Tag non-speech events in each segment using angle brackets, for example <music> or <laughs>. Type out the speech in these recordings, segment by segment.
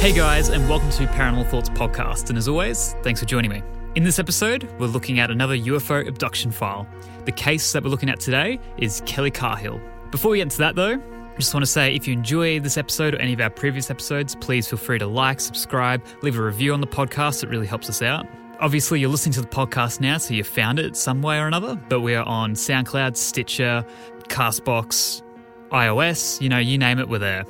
Hey guys, and welcome to Paranormal Thoughts Podcast. And as always, thanks for joining me. In this episode, we're looking at another UFO abduction file. The case that we're looking at today is Kelly Cahill. Before we get into that though, I just want to say if you enjoy this episode or any of our previous episodes, please feel free to like, subscribe, leave a review on the podcast. It really helps us out. Obviously, you're listening to the podcast now, so you found it some way or another, but we are on SoundCloud, Stitcher, Castbox, iOS, you know, you name it, we're there.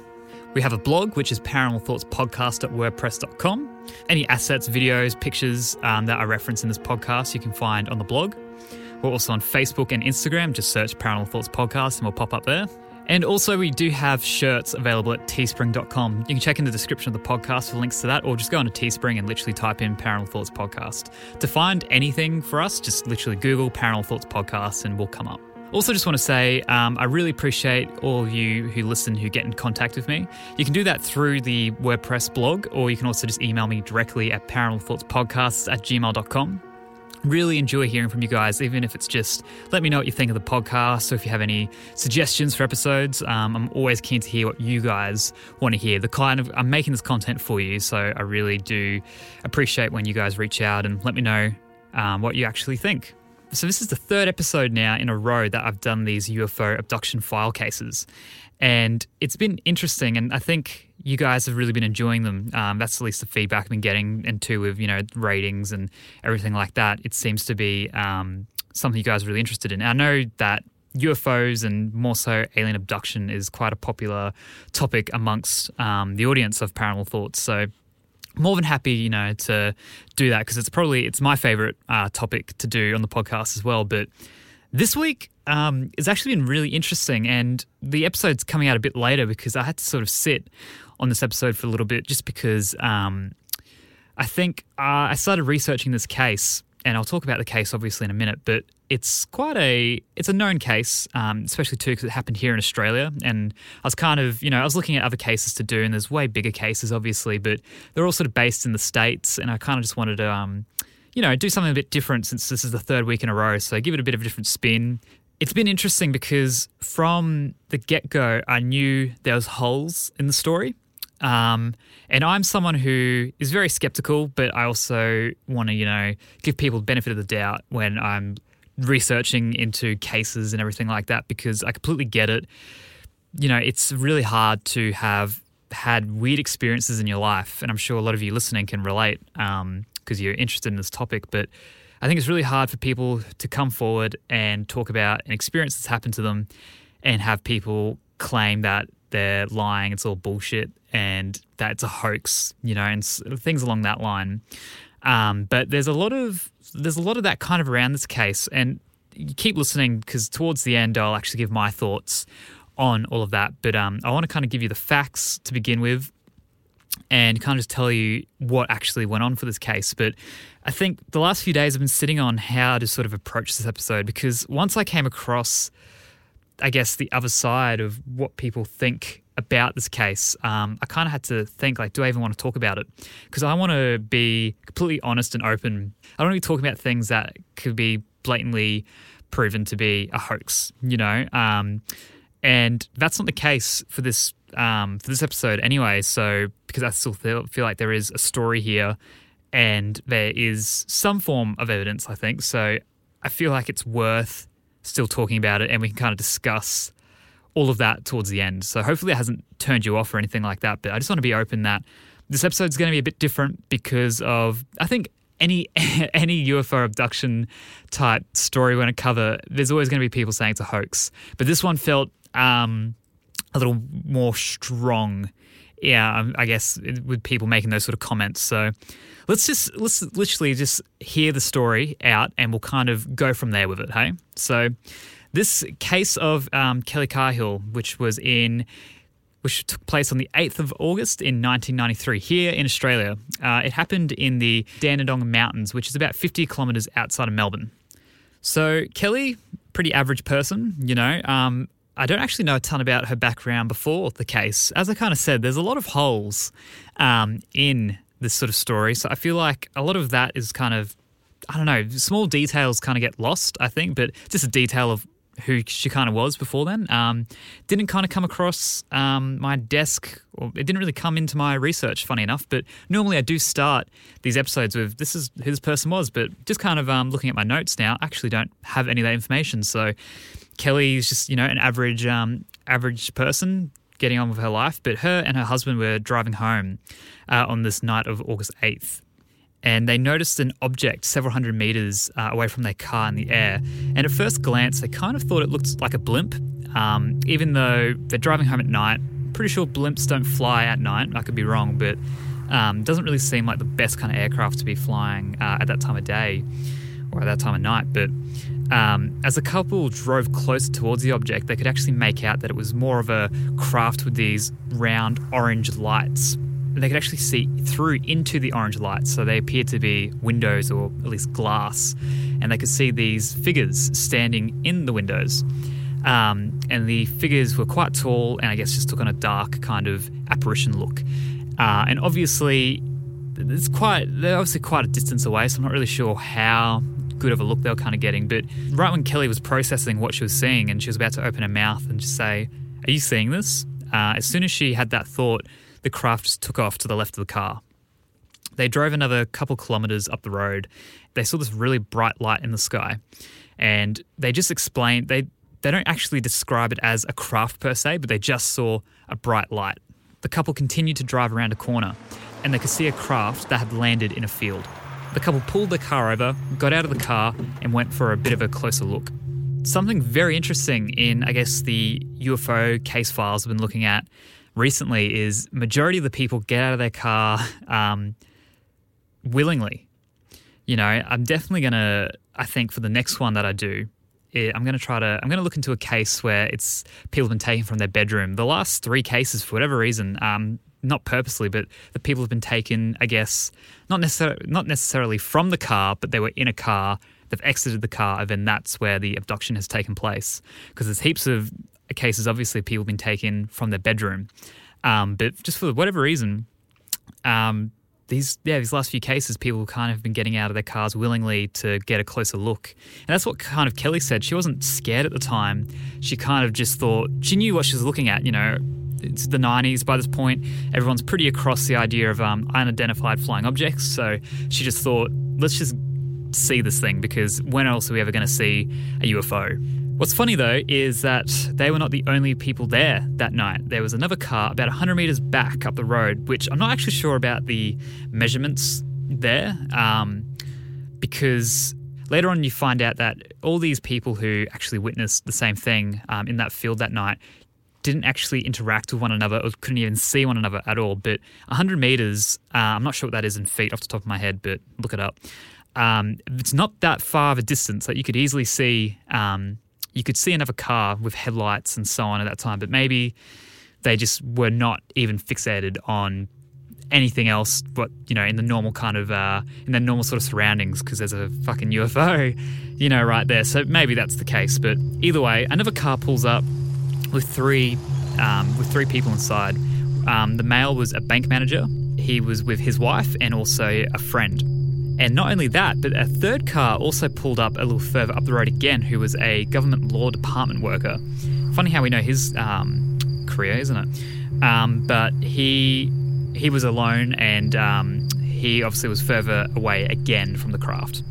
We have a blog, which is Paranormal Thoughts Podcast at paranormalthoughtspodcast.wordpress.com. Any assets, videos, pictures um, that I reference in this podcast, you can find on the blog. We're also on Facebook and Instagram. Just search Paranormal Thoughts Podcast and we'll pop up there. And also, we do have shirts available at teespring.com. You can check in the description of the podcast for links to that, or just go onto Teespring and literally type in Paranormal Thoughts Podcast. To find anything for us, just literally Google Paranormal Thoughts Podcast and we'll come up. Also, just want to say um, I really appreciate all of you who listen, who get in contact with me. You can do that through the WordPress blog, or you can also just email me directly at paranormalthoughtspodcasts at gmail.com. Really enjoy hearing from you guys, even if it's just let me know what you think of the podcast, or if you have any suggestions for episodes. Um, I'm always keen to hear what you guys want to hear. The kind of I'm making this content for you, so I really do appreciate when you guys reach out and let me know um, what you actually think. So, this is the third episode now in a row that I've done these UFO abduction file cases. And it's been interesting. And I think you guys have really been enjoying them. Um, that's at least the feedback I've been getting. And too, with, you know, ratings and everything like that, it seems to be um, something you guys are really interested in. And I know that UFOs and more so alien abduction is quite a popular topic amongst um, the audience of Paranormal Thoughts. So, more than happy, you know, to do that because it's probably it's my favorite uh, topic to do on the podcast as well. But this week um, it's actually been really interesting, and the episode's coming out a bit later because I had to sort of sit on this episode for a little bit just because um, I think uh, I started researching this case, and I'll talk about the case obviously in a minute, but it's quite a it's a known case, um, especially too because it happened here in Australia. And I was kind of you know I was looking at other cases to do, and there's way bigger cases obviously, but they're all sort of based in the states. And I kind of just wanted to um, you know do something a bit different since this is the third week in a row, so give it a bit of a different spin. It's been interesting because from the get go, I knew there was holes in the story. Um, and I'm someone who is very skeptical, but I also want to, you know, give people the benefit of the doubt when I'm researching into cases and everything like that because I completely get it. You know, it's really hard to have had weird experiences in your life, and I'm sure a lot of you listening can relate because um, you're interested in this topic. But I think it's really hard for people to come forward and talk about an experience that's happened to them and have people claim that they're lying, it's all bullshit, and that it's a hoax, you know, and things along that line. Um, but there's a lot of there's a lot of that kind of around this case, and you keep listening because towards the end I'll actually give my thoughts on all of that. But um, I want to kind of give you the facts to begin with, and kind of just tell you what actually went on for this case. But I think the last few days I've been sitting on how to sort of approach this episode because once I came across, I guess, the other side of what people think about this case, um, I kind of had to think like, do I even want to talk about it? Because I want to be completely honest and open. I don't want to be talking about things that could be blatantly proven to be a hoax, you know. Um, and that's not the case for this um, for this episode anyway. So because I still feel, feel like there is a story here, and there is some form of evidence, I think. So I feel like it's worth still talking about it, and we can kind of discuss all of that towards the end. So hopefully it hasn't turned you off or anything like that. But I just want to be open that this episode is going to be a bit different because of I think any <laughs> any UFO abduction type story we're going to cover, there's always going to be people saying it's a hoax. But this one felt um, a little more strong. Yeah, um, I guess with people making those sort of comments. So let's just let's literally just hear the story out, and we'll kind of go from there with it. Hey, so this case of um, Kelly Cahill, which was in which took place on the 8th of August in 1993 here in Australia. Uh, it happened in the Dandenong Mountains, which is about 50 kilometres outside of Melbourne. So, Kelly, pretty average person, you know. Um, I don't actually know a ton about her background before the case. As I kind of said, there's a lot of holes um, in this sort of story. So I feel like a lot of that is kind of, I don't know, small details kind of get lost, I think, but just a detail of who she kind of was before then. Um, didn't kind of come across um, my desk, or it didn't really come into my research, funny enough. But normally I do start these episodes with this is who this person was, but just kind of um, looking at my notes now, I actually don't have any of that information. So Kelly is just, you know, an average, um, average person getting on with her life. But her and her husband were driving home uh, on this night of August 8th and they noticed an object several hundred meters uh, away from their car in the air. And at first glance, they kind of thought it looked like a blimp, um, even though they're driving home at night. Pretty sure blimps don't fly at night. I could be wrong, but um, doesn't really seem like the best kind of aircraft to be flying uh, at that time of day or at that time of night. But um, as the couple drove closer towards the object, they could actually make out that it was more of a craft with these round orange lights they could actually see through into the orange lights. So they appeared to be windows or at least glass. And they could see these figures standing in the windows. Um, and the figures were quite tall and I guess just took on a dark kind of apparition look. Uh, and obviously, it's quite, they're obviously quite a distance away, so I'm not really sure how good of a look they were kind of getting. But right when Kelly was processing what she was seeing and she was about to open her mouth and just say, Are you seeing this? Uh, as soon as she had that thought, the craft just took off to the left of the car. They drove another couple kilometers up the road. They saw this really bright light in the sky, and they just explained they they don't actually describe it as a craft per se, but they just saw a bright light. The couple continued to drive around a corner, and they could see a craft that had landed in a field. The couple pulled the car over, got out of the car, and went for a bit of a closer look. Something very interesting in, I guess, the UFO case files I've been looking at recently is majority of the people get out of their car um, willingly. You know, I'm definitely gonna. I think for the next one that I do, it, I'm gonna try to. I'm gonna look into a case where it's people have been taken from their bedroom. The last three cases, for whatever reason, um, not purposely, but the people have been taken. I guess not necessarily not necessarily from the car, but they were in a car. They've exited the car, and then that's where the abduction has taken place. Because there's heaps of cases, obviously, people have been taken from their bedroom. Um, but just for whatever reason, um, these yeah these last few cases, people kind of have been getting out of their cars willingly to get a closer look, and that's what kind of Kelly said. She wasn't scared at the time. She kind of just thought she knew what she was looking at. You know, it's the 90s by this point. Everyone's pretty across the idea of um, unidentified flying objects, so she just thought, let's just see this thing because when else are we ever going to see a UFO? What's funny though is that they were not the only people there that night. There was another car about 100 meters back up the road, which I'm not actually sure about the measurements there, um, because later on you find out that all these people who actually witnessed the same thing um, in that field that night didn't actually interact with one another or couldn't even see one another at all. But 100 meters, uh, I'm not sure what that is in feet off the top of my head, but look it up. Um, it's not that far of a distance that you could easily see um, you could see another car with headlights and so on at that time, but maybe they just were not even fixated on anything else but you know in the normal kind of uh, in the normal sort of surroundings because there's a fucking UFO you know right there. So maybe that's the case but either way another car pulls up with three um, with three people inside. Um, the male was a bank manager. He was with his wife and also a friend And not only that, but a third car also pulled up a little further up the road again, who was a government law department worker. Funny how we know his um, career, isn't it? Um, but he he was alone, and um, he obviously was further away again from the craft.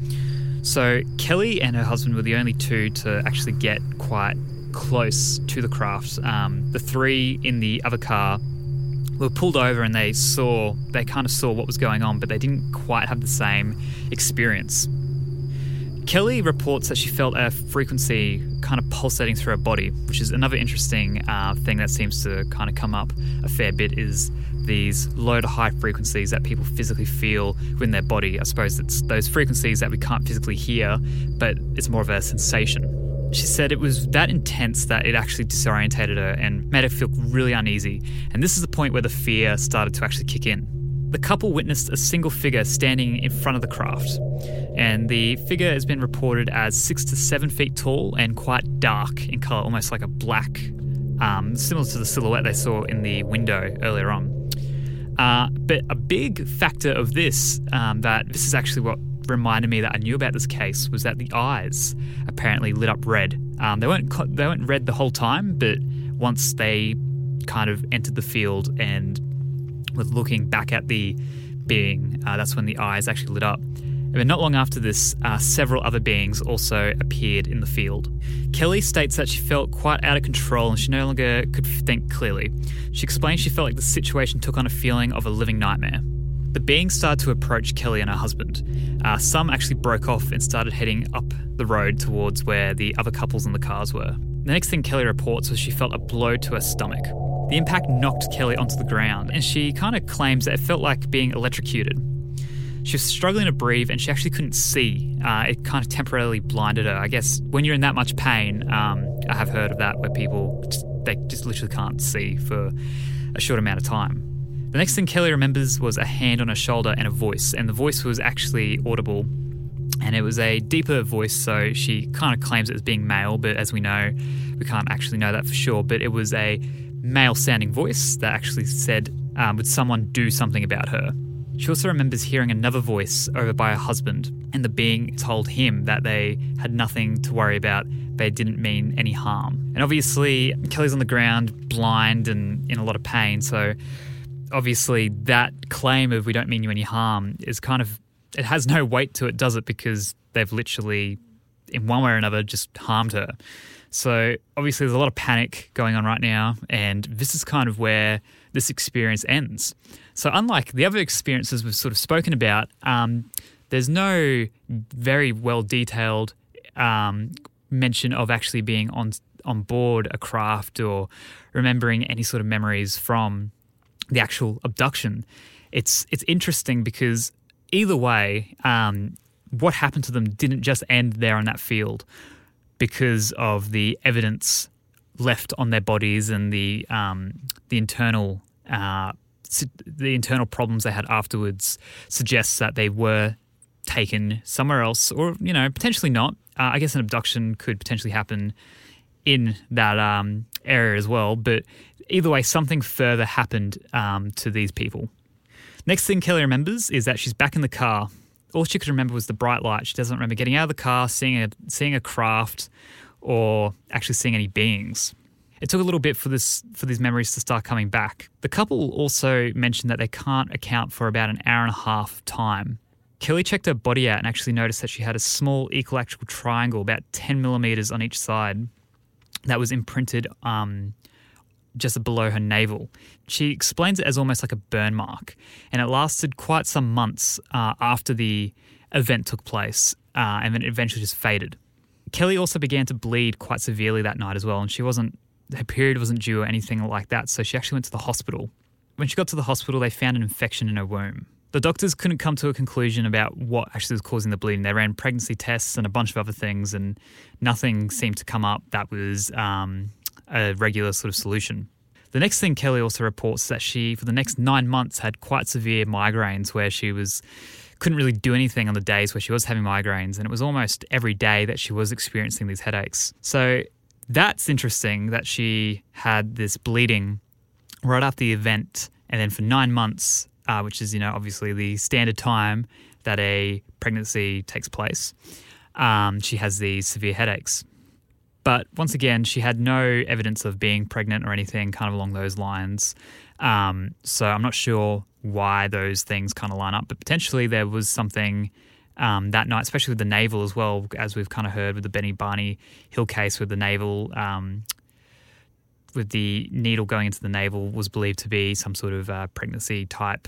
So Kelly and her husband were the only two to actually get quite close to the craft. Um, the three in the other car were pulled over and they saw, they kind of saw what was going on, but they didn't quite have the same experience. Kelly reports that she felt a frequency kind of pulsating through her body, which is another interesting uh, thing that seems to kind of come up a fair bit is these low to high frequencies that people physically feel within their body. I suppose it's those frequencies that we can't physically hear, but it's more of a sensation. She said it was that intense that it actually disorientated her and made her feel really uneasy. And this is the point where the fear started to actually kick in. The couple witnessed a single figure standing in front of the craft, and the figure has been reported as six to seven feet tall and quite dark in color, almost like a black, um, similar to the silhouette they saw in the window earlier on. Uh, but a big factor of this, um, that this is actually what reminded me that I knew about this case, was that the eyes apparently lit up red. Um, they weren't they weren't red the whole time, but once they kind of entered the field and were looking back at the being, uh, that's when the eyes actually lit up. But not long after this, uh, several other beings also appeared in the field. Kelly states that she felt quite out of control and she no longer could think clearly. She explains she felt like the situation took on a feeling of a living nightmare. The beings started to approach Kelly and her husband. Uh, some actually broke off and started heading up the road towards where the other couples in the cars were. The next thing Kelly reports was she felt a blow to her stomach. The impact knocked Kelly onto the ground, and she kind of claims that it felt like being electrocuted. She was struggling to breathe and she actually couldn't see. Uh, it kind of temporarily blinded her. I guess when you're in that much pain, um, I have heard of that where people just, they just literally can't see for a short amount of time. The next thing Kelly remembers was a hand on her shoulder and a voice, and the voice was actually audible. And it was a deeper voice, so she kind of claims it as being male, but as we know, we can't actually know that for sure. But it was a male sounding voice that actually said, um, Would someone do something about her? She also remembers hearing another voice over by her husband, and the being told him that they had nothing to worry about, they didn't mean any harm. And obviously, Kelly's on the ground, blind and in a lot of pain, so obviously that claim of we don't mean you any harm is kind of, it has no weight to it, does it? Because they've literally, in one way or another, just harmed her. So obviously, there's a lot of panic going on right now, and this is kind of where this experience ends. So, unlike the other experiences we've sort of spoken about, um, there's no very well detailed um, mention of actually being on on board a craft or remembering any sort of memories from the actual abduction. It's it's interesting because either way, um, what happened to them didn't just end there on that field because of the evidence left on their bodies and the um, the internal uh, the internal problems they had afterwards suggests that they were taken somewhere else, or you know, potentially not. Uh, I guess an abduction could potentially happen in that um, area as well. But either way, something further happened um, to these people. Next thing Kelly remembers is that she's back in the car. All she could remember was the bright light. She doesn't remember getting out of the car, seeing a seeing a craft, or actually seeing any beings. It took a little bit for this for these memories to start coming back. The couple also mentioned that they can't account for about an hour and a half time. Kelly checked her body out and actually noticed that she had a small equilateral triangle about 10 millimeters on each side that was imprinted um, just below her navel. She explains it as almost like a burn mark, and it lasted quite some months uh, after the event took place, uh, and then it eventually just faded. Kelly also began to bleed quite severely that night as well, and she wasn't her period wasn't due or anything like that, so she actually went to the hospital. When she got to the hospital, they found an infection in her womb. The doctors couldn't come to a conclusion about what actually was causing the bleeding. They ran pregnancy tests and a bunch of other things, and nothing seemed to come up that was um, a regular sort of solution. The next thing Kelly also reports that she, for the next nine months, had quite severe migraines where she was couldn't really do anything on the days where she was having migraines, and it was almost every day that she was experiencing these headaches. So that's interesting that she had this bleeding right after the event, and then for nine months, uh, which is you know obviously the standard time that a pregnancy takes place, um, she has these severe headaches. But once again, she had no evidence of being pregnant or anything kind of along those lines. Um, so I'm not sure why those things kind of line up, but potentially there was something um, that night, especially with the navel as well, as we've kind of heard with the Betty Barney Hill case with the navel, um, with the needle going into the navel, was believed to be some sort of uh, pregnancy type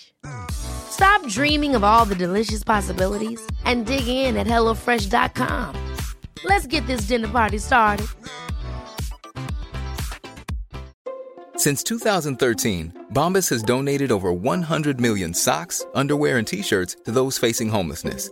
Stop dreaming of all the delicious possibilities and dig in at HelloFresh.com. Let's get this dinner party started. Since 2013, Bombas has donated over 100 million socks, underwear, and t shirts to those facing homelessness.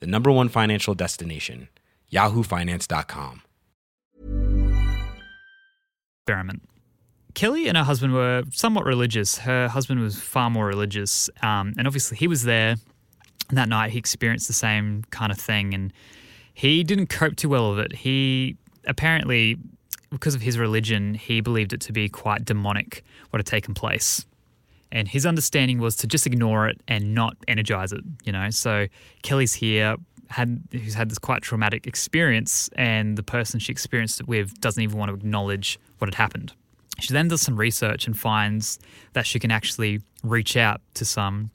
the number one financial destination, yahoofinance.com. experiment. Kelly and her husband were somewhat religious. Her husband was far more religious. Um, and obviously, he was there and that night. He experienced the same kind of thing. And he didn't cope too well with it. He apparently, because of his religion, he believed it to be quite demonic what had taken place. And his understanding was to just ignore it and not energize it, you know. So Kelly's here, had who's had this quite traumatic experience, and the person she experienced it with doesn't even want to acknowledge what had happened. She then does some research and finds that she can actually reach out to some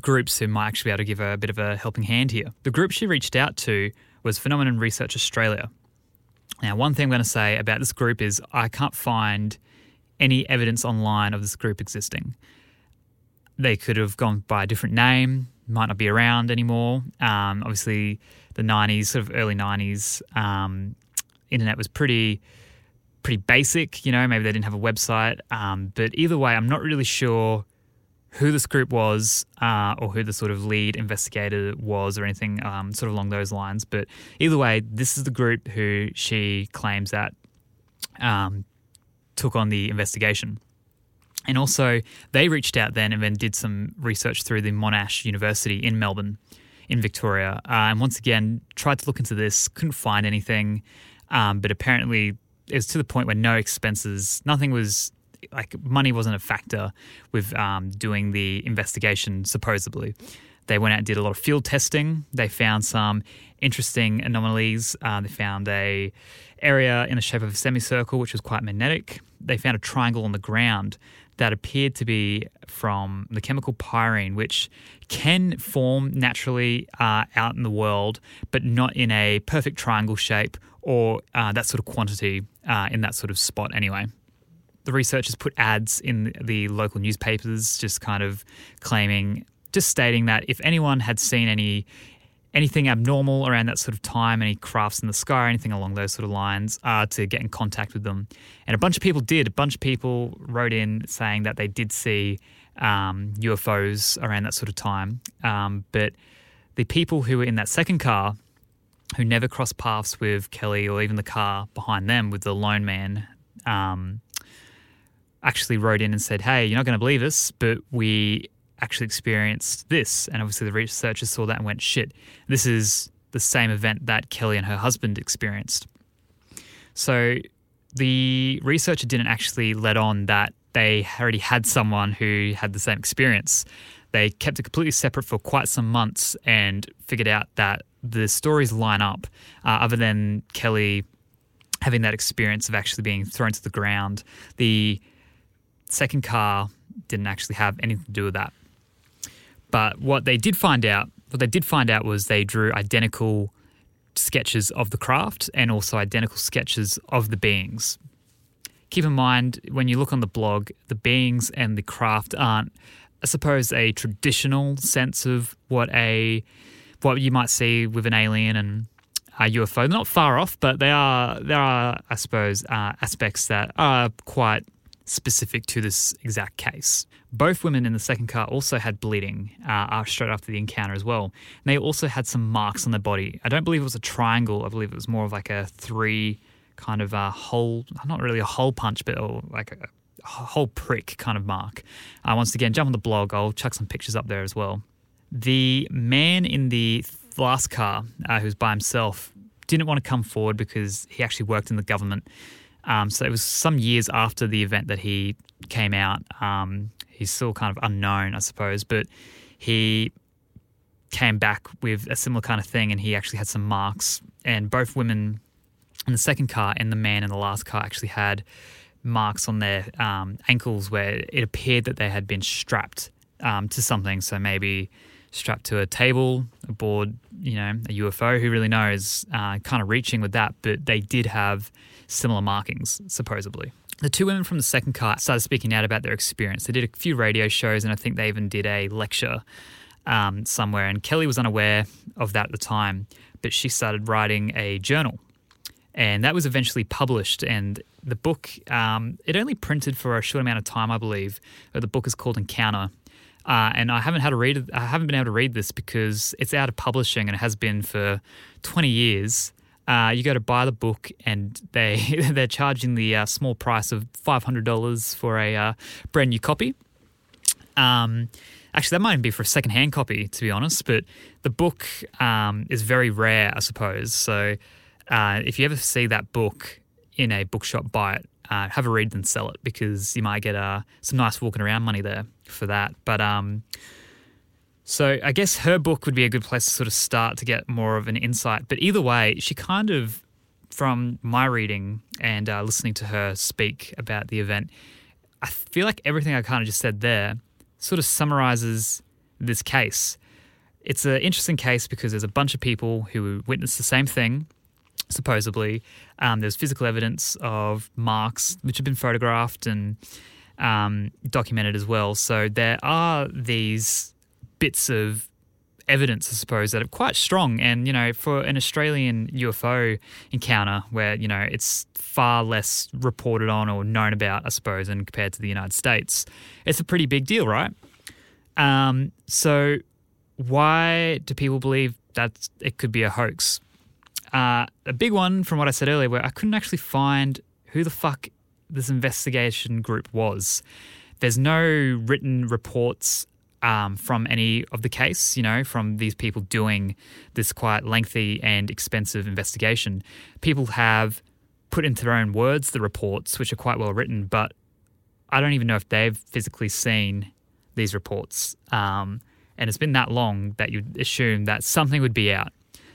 groups who might actually be able to give her a bit of a helping hand here. The group she reached out to was Phenomenon Research Australia. Now, one thing I'm going to say about this group is I can't find any evidence online of this group existing. They could have gone by a different name, might not be around anymore. Um, obviously, the 90s, sort of early 90s, um, internet was pretty pretty basic. You know, maybe they didn't have a website. Um, but either way, I'm not really sure who this group was uh, or who the sort of lead investigator was or anything um, sort of along those lines. But either way, this is the group who she claims that um, took on the investigation. And also, they reached out then and then did some research through the Monash University in Melbourne, in Victoria. Uh, and once again, tried to look into this, couldn't find anything. Um, but apparently, it was to the point where no expenses, nothing was like money wasn't a factor with um, doing the investigation, supposedly. They went out and did a lot of field testing. They found some interesting anomalies. Uh, they found a area in the shape of a semicircle, which was quite magnetic. They found a triangle on the ground that appeared to be from the chemical pyrene, which can form naturally uh, out in the world, but not in a perfect triangle shape or uh, that sort of quantity uh, in that sort of spot anyway. The researchers put ads in the local newspapers, just kind of claiming, just stating that if anyone had seen any anything abnormal around that sort of time, any crafts in the sky, anything along those sort of lines, uh, to get in contact with them. And a bunch of people did. A bunch of people wrote in saying that they did see um, UFOs around that sort of time. Um, but the people who were in that second car, who never crossed paths with Kelly or even the car behind them with the lone man, um, actually wrote in and said, Hey, you're not going to believe us, but we actually experienced this. And obviously, the researchers saw that and went, Shit, this is the same event that Kelly and her husband experienced. So the researcher didn't actually let on that they already had someone who had the same experience. They kept it completely separate for quite some months and figured out that the stories line up, uh, other than Kelly having that experience of actually being thrown to the ground. The second car didn't actually have anything to do with that. But what they did find out, what they did find out was they drew identical sketches of the craft and also identical sketches of the beings. Keep in mind when you look on the blog, the beings and the craft aren't, I suppose, a traditional sense of what a what you might see with an alien and a UFO. They're not far off, but they are there are, I suppose, uh, aspects that are quite specific to this exact case. Both women in the second car also had bleeding uh, straight after the encounter as well. And they also had some marks on their body. I don't believe it was a triangle. I believe it was more of like a three kind of a hole, not really a hole punch, but like a, whole prick kind of mark. Uh, once again, jump on the blog. I'll chuck some pictures up there as well. The man in the last car, uh, who was by himself, didn't want to come forward because he actually worked in the government um, so it was some years after the event that he came out. Um, he's still kind of unknown, I suppose, but he came back with a similar kind of thing and he actually had some marks. And both women in the second car and the man in the last car actually had marks on their um, ankles where it appeared that they had been strapped um, to something. So maybe strapped to a table, a board, you know, a UFO. Who really knows? Uh, kind of reaching with that, but they did have similar markings, supposedly. The two women from the second car started speaking out about their experience. They did a few radio shows, and I think they even did a lecture um, somewhere. And Kelly was unaware of that at the time, but she started writing a journal. And that was eventually published. And the book, um, it only printed for a short amount of time, I believe. The book is called Encounter. Uh, and I haven't had to read I haven't been able to read this because it's out of publishing and it has been for 20 years. Uh, you go to buy the book and they <laughs> they're charging the uh, small price of five hundred dollars for a uh, brand new copy. Um, actually, that might even be for a secondhand copy, to be honest. But the book um, is very rare, I suppose. So uh, if you ever see that book in a bookshop, buy it. Uh, have a read then sell it because you might get uh, some nice walking around money there for that. But um, so I guess her book would be a good place to sort of start to get more of an insight. But either way, she kind of, from my reading and uh, listening to her speak about the event, I feel like everything I kind of just said there sort of summarizes this case. It's an interesting case because there's a bunch of people who witnessed the same thing, supposedly. Um, there's physical evidence of marks which have been photographed and um, documented as well. So there are these bits of evidence, I suppose, that are quite strong. And, you know, for an Australian UFO encounter where, you know, it's far less reported on or known about, I suppose, and compared to the United States, it's a pretty big deal, right? Um, so why do people believe that it could be a hoax? Uh, a big one from what I said earlier, where I couldn't actually find who the fuck this investigation group was. There's no written reports um, from any of the case, you know, from these people doing this quite lengthy and expensive investigation. People have put into their own words the reports, which are quite well written, but I don't even know if they've physically seen these reports. Um, and it's been that long that you'd assume that something would be out.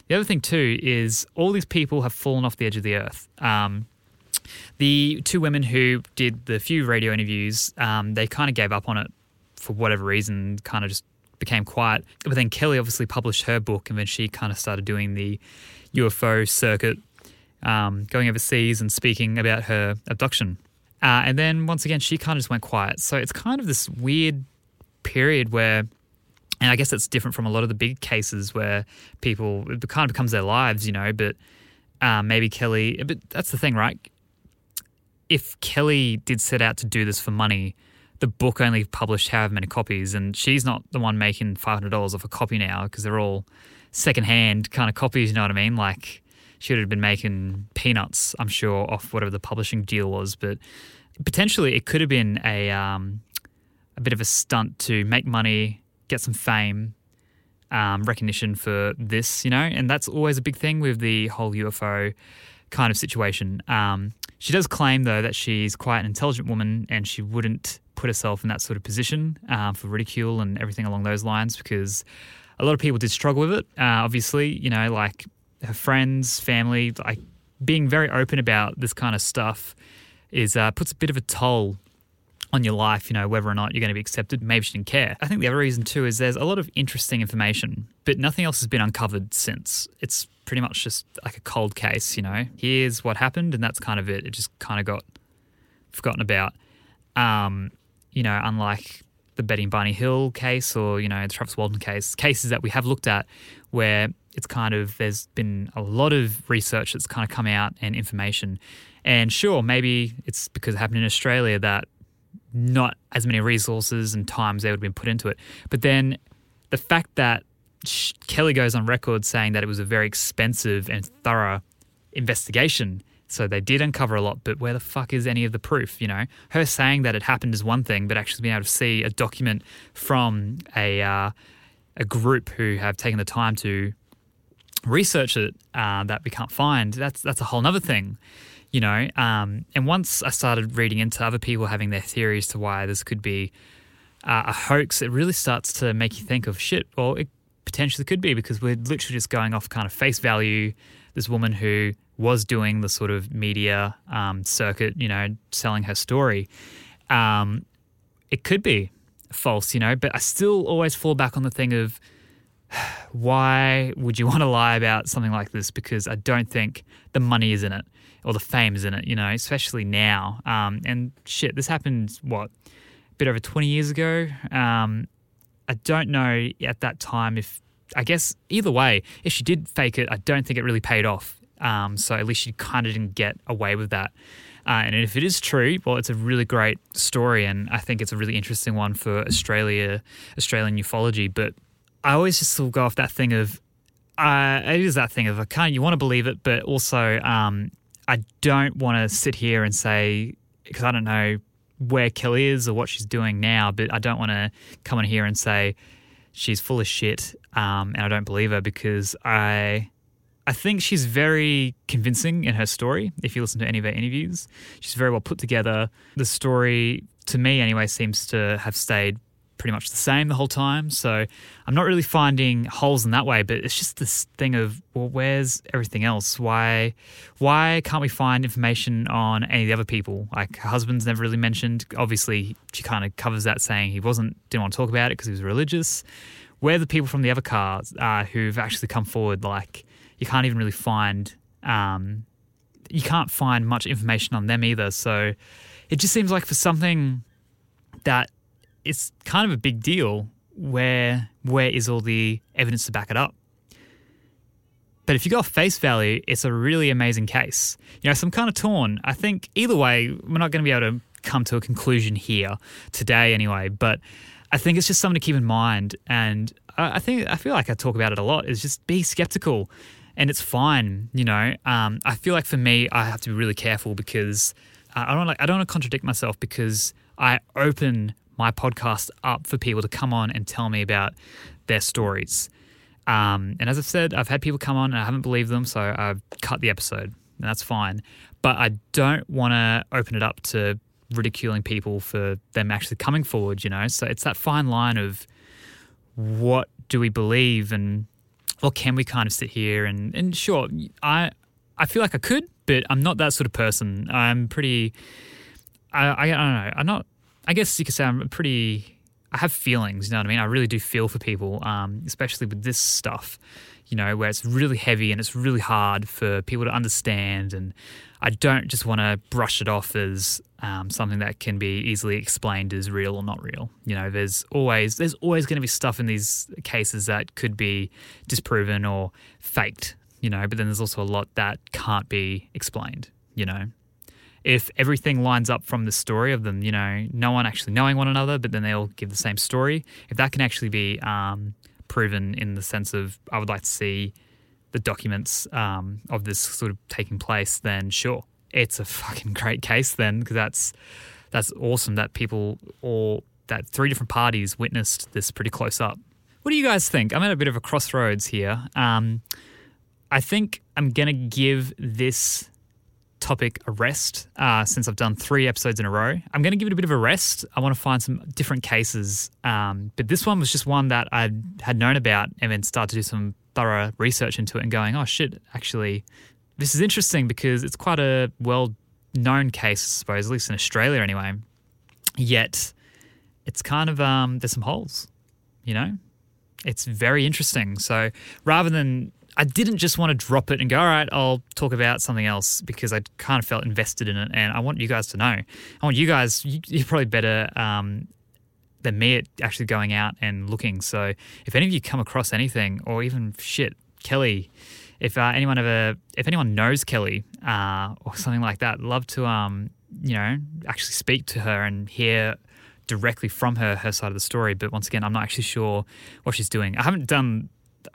The other thing, too, is all these people have fallen off the edge of the earth. Um, the two women who did the few radio interviews, um, they kind of gave up on it for whatever reason, kind of just became quiet. But then Kelly obviously published her book, and then she kind of started doing the UFO circuit, um, going overseas and speaking about her abduction. Uh, and then once again, she kind of just went quiet. So it's kind of this weird period where, and I guess it's different from a lot of the big cases where people, it kind of becomes their lives, you know, but uh, maybe Kelly, but that's the thing, right? If Kelly did set out to do this for money, the book only published however many copies, and she's not the one making five hundred dollars off a copy now because they're all secondhand kind of copies. You know what I mean? Like she would have been making peanuts, I'm sure, off whatever the publishing deal was. But potentially, it could have been a um, a bit of a stunt to make money, get some fame, um, recognition for this, you know, and that's always a big thing with the whole UFO kind of situation. Um, she does claim, though, that she's quite an intelligent woman and she wouldn't put herself in that sort of position uh, for ridicule and everything along those lines because a lot of people did struggle with it. Uh, obviously, you know, like her friends, family, like being very open about this kind of stuff is uh, puts a bit of a toll on your life, you know, whether or not you're going to be accepted. Maybe she didn't care. I think the other reason too is there's a lot of interesting information, but nothing else has been uncovered since. It's pretty much just like a cold case, you know. Here's what happened, and that's kind of it. It just kind of got forgotten about. Um, you know, unlike the Betty Barney Hill case or, you know, the Travis Walton case, cases that we have looked at where it's kind of, there's been a lot of research that's kind of come out and information. And sure, maybe it's because it happened in Australia that not as many resources and times they would have been put into it. But then the fact that Kelly goes on record saying that it was a very expensive and thorough investigation. So they did uncover a lot, but where the fuck is any of the proof? You know, her saying that it happened is one thing, but actually being able to see a document from a uh, a group who have taken the time to research it uh, that we can't find that's that's a whole other thing you know. Um, and once I started reading into other people having their theories to why this could be uh, a hoax, it really starts to make you think of shit. Well, it potentially could be because we're literally just going off kind of face value. This woman who was doing the sort of media um, circuit, you know, selling her story. Um, it could be false, you know, but I still always fall back on the thing of <sighs> why would you <laughs> want to lie about something like this? Because I don't think the money is in it or the fame is in it, you know, especially now. Um, and shit, this happened, what, a bit over 20 years ago? Um, I don't know at that time if, I guess, either way, if she did fake it, I don't think it really paid off. Um, so at least she kind of didn't get away with that. Uh, and if it is true, well, it's a really great story, and I think it's a really interesting one for Australia, Australian ufology. But I always just sort of go off that thing of, uh, it is that thing of, I kind of, you want to believe it, but also um, I don't want to sit here and say, because I don't know where Kelly is or what she's doing now, but I don't want to come on here and say she's full of shit um, and I don't believe her because I. I think she's very convincing in her story. If you listen to any of her interviews, she's very well put together. The story, to me anyway, seems to have stayed pretty much the same the whole time. So I'm not really finding holes in that way, but it's just this thing of well, where's everything else? Why why can't we find information on any of the other people? Like her husband's never really mentioned. Obviously, she kind of covers that saying he wasn't didn't want to talk about it because he was religious. Where the people from the other cars uh, who've actually come forward? Like you can't even really find um, you can't find much information on them either. So it just seems like for something that it's kind of a big deal. Where where is all the evidence to back it up? But if you go off face value, it's a really amazing case. You know, so I'm kind of torn. I think either way, we're not going to be able to come to a conclusion here today, anyway. But I think it's just something to keep in mind. And I think I feel like I talk about it a lot. Is just be skeptical, and it's fine. You know, um, I feel like for me, I have to be really careful because I don't like I don't want to contradict myself because I open my podcast up for people to come on and tell me about their stories. Um, and as I've said, I've had people come on and I haven't believed them, so I've cut the episode, and that's fine. But I don't want to open it up to ridiculing people for them actually coming forward, you know? So it's that fine line of what do we believe and or can we kind of sit here and, and sure, I I feel like I could, but I'm not that sort of person. I'm pretty I, I, I don't know. I'm not I guess you could say I'm pretty. I have feelings, you know what I mean? I really do feel for people, um, especially with this stuff, you know, where it's really heavy and it's really hard for people to understand. And I don't just want to brush it off as um, something that can be easily explained as real or not real. You know, there's always there's always going to be stuff in these cases that could be disproven or faked. You know, but then there's also a lot that can't be explained. You know, if everything lines up from the story of them, you know, no one actually knowing one another, but then they all give the same story, if that can actually be um, proven in the sense of I would like to see the documents um, of this sort of taking place, then sure, it's a fucking great case then because that's that's awesome that people or that three different parties witnessed this pretty close up. What do you guys think? I'm at a bit of a crossroads here. Um, I think I'm gonna give this topic a rest uh, since I've done three episodes in a row. I'm going to give it a bit of a rest. I want to find some different cases. Um, but this one was just one that I had known about and then started to do some thorough research into it and going, oh shit, actually, this is interesting because it's quite a well known case, I suppose, at least in Australia anyway. Yet it's kind of, um, there's some holes, you know? It's very interesting. So rather than I didn't just want to drop it and go, all right, I'll talk about something else because I kind of felt invested in it. And I want you guys to know. I want you guys, you, are probably better um, than me at actually going out and looking. So if any of you come across anything or even shit, Kelly, if uh, anyone ever, if anyone knows Kelly uh, or something like that, love to, um, you know, actually speak to her and hear directly from her her side of the story. But once again, I'm not actually sure what she's doing. I haven't done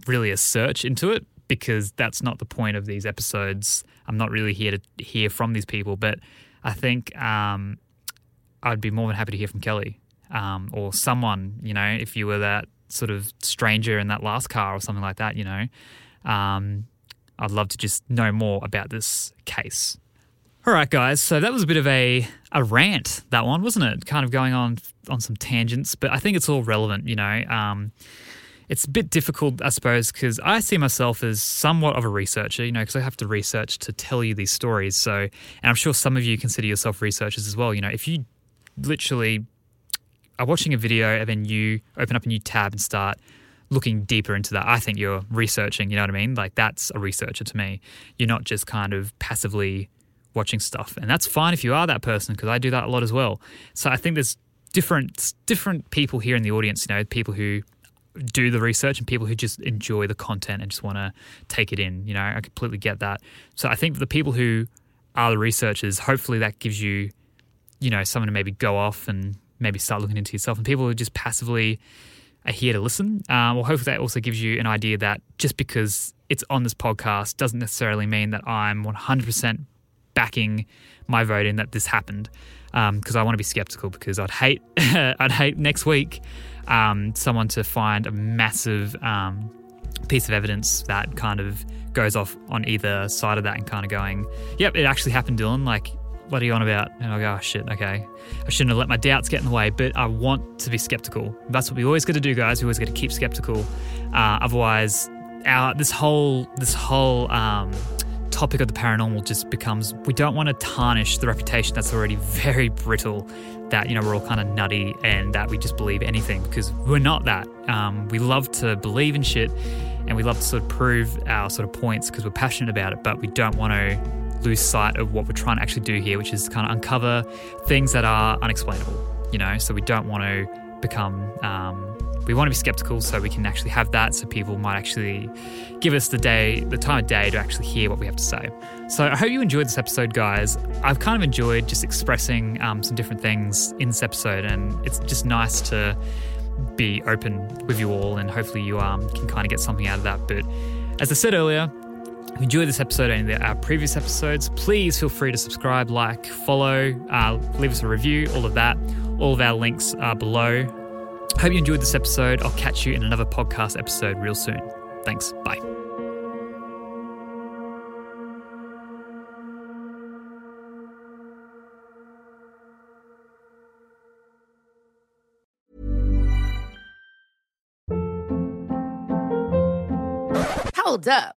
really a search into it because that's not the point of these episodes. I'm not really here to hear from these people, but I think um, I'd be more than happy to hear from Kelly um, or someone, you know, if you were that sort of stranger in that last car or something like that, you know. Um, I'd love to just know more about this case. All right, guys. So that was a bit of a a rant. That one wasn't it? Kind of going on on some tangents, but I think it's all relevant. You know, um, it's a bit difficult, I suppose, because I see myself as somewhat of a researcher, you know, because I have to research to tell you these stories. So, and I'm sure some of you consider yourself researchers as well. You know, if you literally are watching a video and then you open up a new tab and start looking deeper into that, I think you're researching, you know what I mean? Like that's a researcher to me. You're not just kind of passively watching stuff. And that's fine if you are that person because I do that a lot as well. So I think there's different different people here in the audience, you know, people who do the research and people who just enjoy the content and just want to take it in. You know, I completely get that. So I think the people who are the researchers, hopefully that gives you, you know, someone to maybe go off and maybe start looking into yourself. And people who just passively are here to listen, um, well, hopefully that also gives you an idea that just because it's on this podcast doesn't necessarily mean that I'm 100% backing my vote in that this happened. Because um, I want to be skeptical because I'd hate <laughs> I'd hate next week um, someone to find a massive um, piece of evidence that kind of goes off on either side of that and kind of going, yep, it actually happened, Dylan. Like, what are you on about? And I go, oh shit, okay. I shouldn't have let my doubts get in the way, but I want to be skeptical. That's what we always got to do, guys. We always got to keep skeptical. Uh, otherwise, our this whole this whole um, topic of the paranormal just becomes we don't want to tarnish the reputation that's already <laughs> very brittle that you know we're all kind of nutty and that we just believe anything because we're not that. Um, we love to believe in shit and we love to sort of prove our sort of points because we're passionate about it, but we don't want to lose sight of what we're trying to actually do here, which is kind of uncover things that are unexplainable. You know, so we don't want to become um, we want to be skeptical so we can actually have that so people might actually give us the day the time of day to actually hear what we have to say. So i hope you enjoyed this episode guys. I've kind of enjoyed just expressing um, some different things in this episode and it's just nice to be open with you all and hopefully you um, can kind of get something out of that. But as i said earlier you enjoyed this episode and our previous episodes, please feel free to subscribe, like, follow, uh, leave us a review, all of that. All of our links are below Hope you enjoyed this episode. I'll catch you in another podcast episode real soon. Thanks. Bye. Hold up.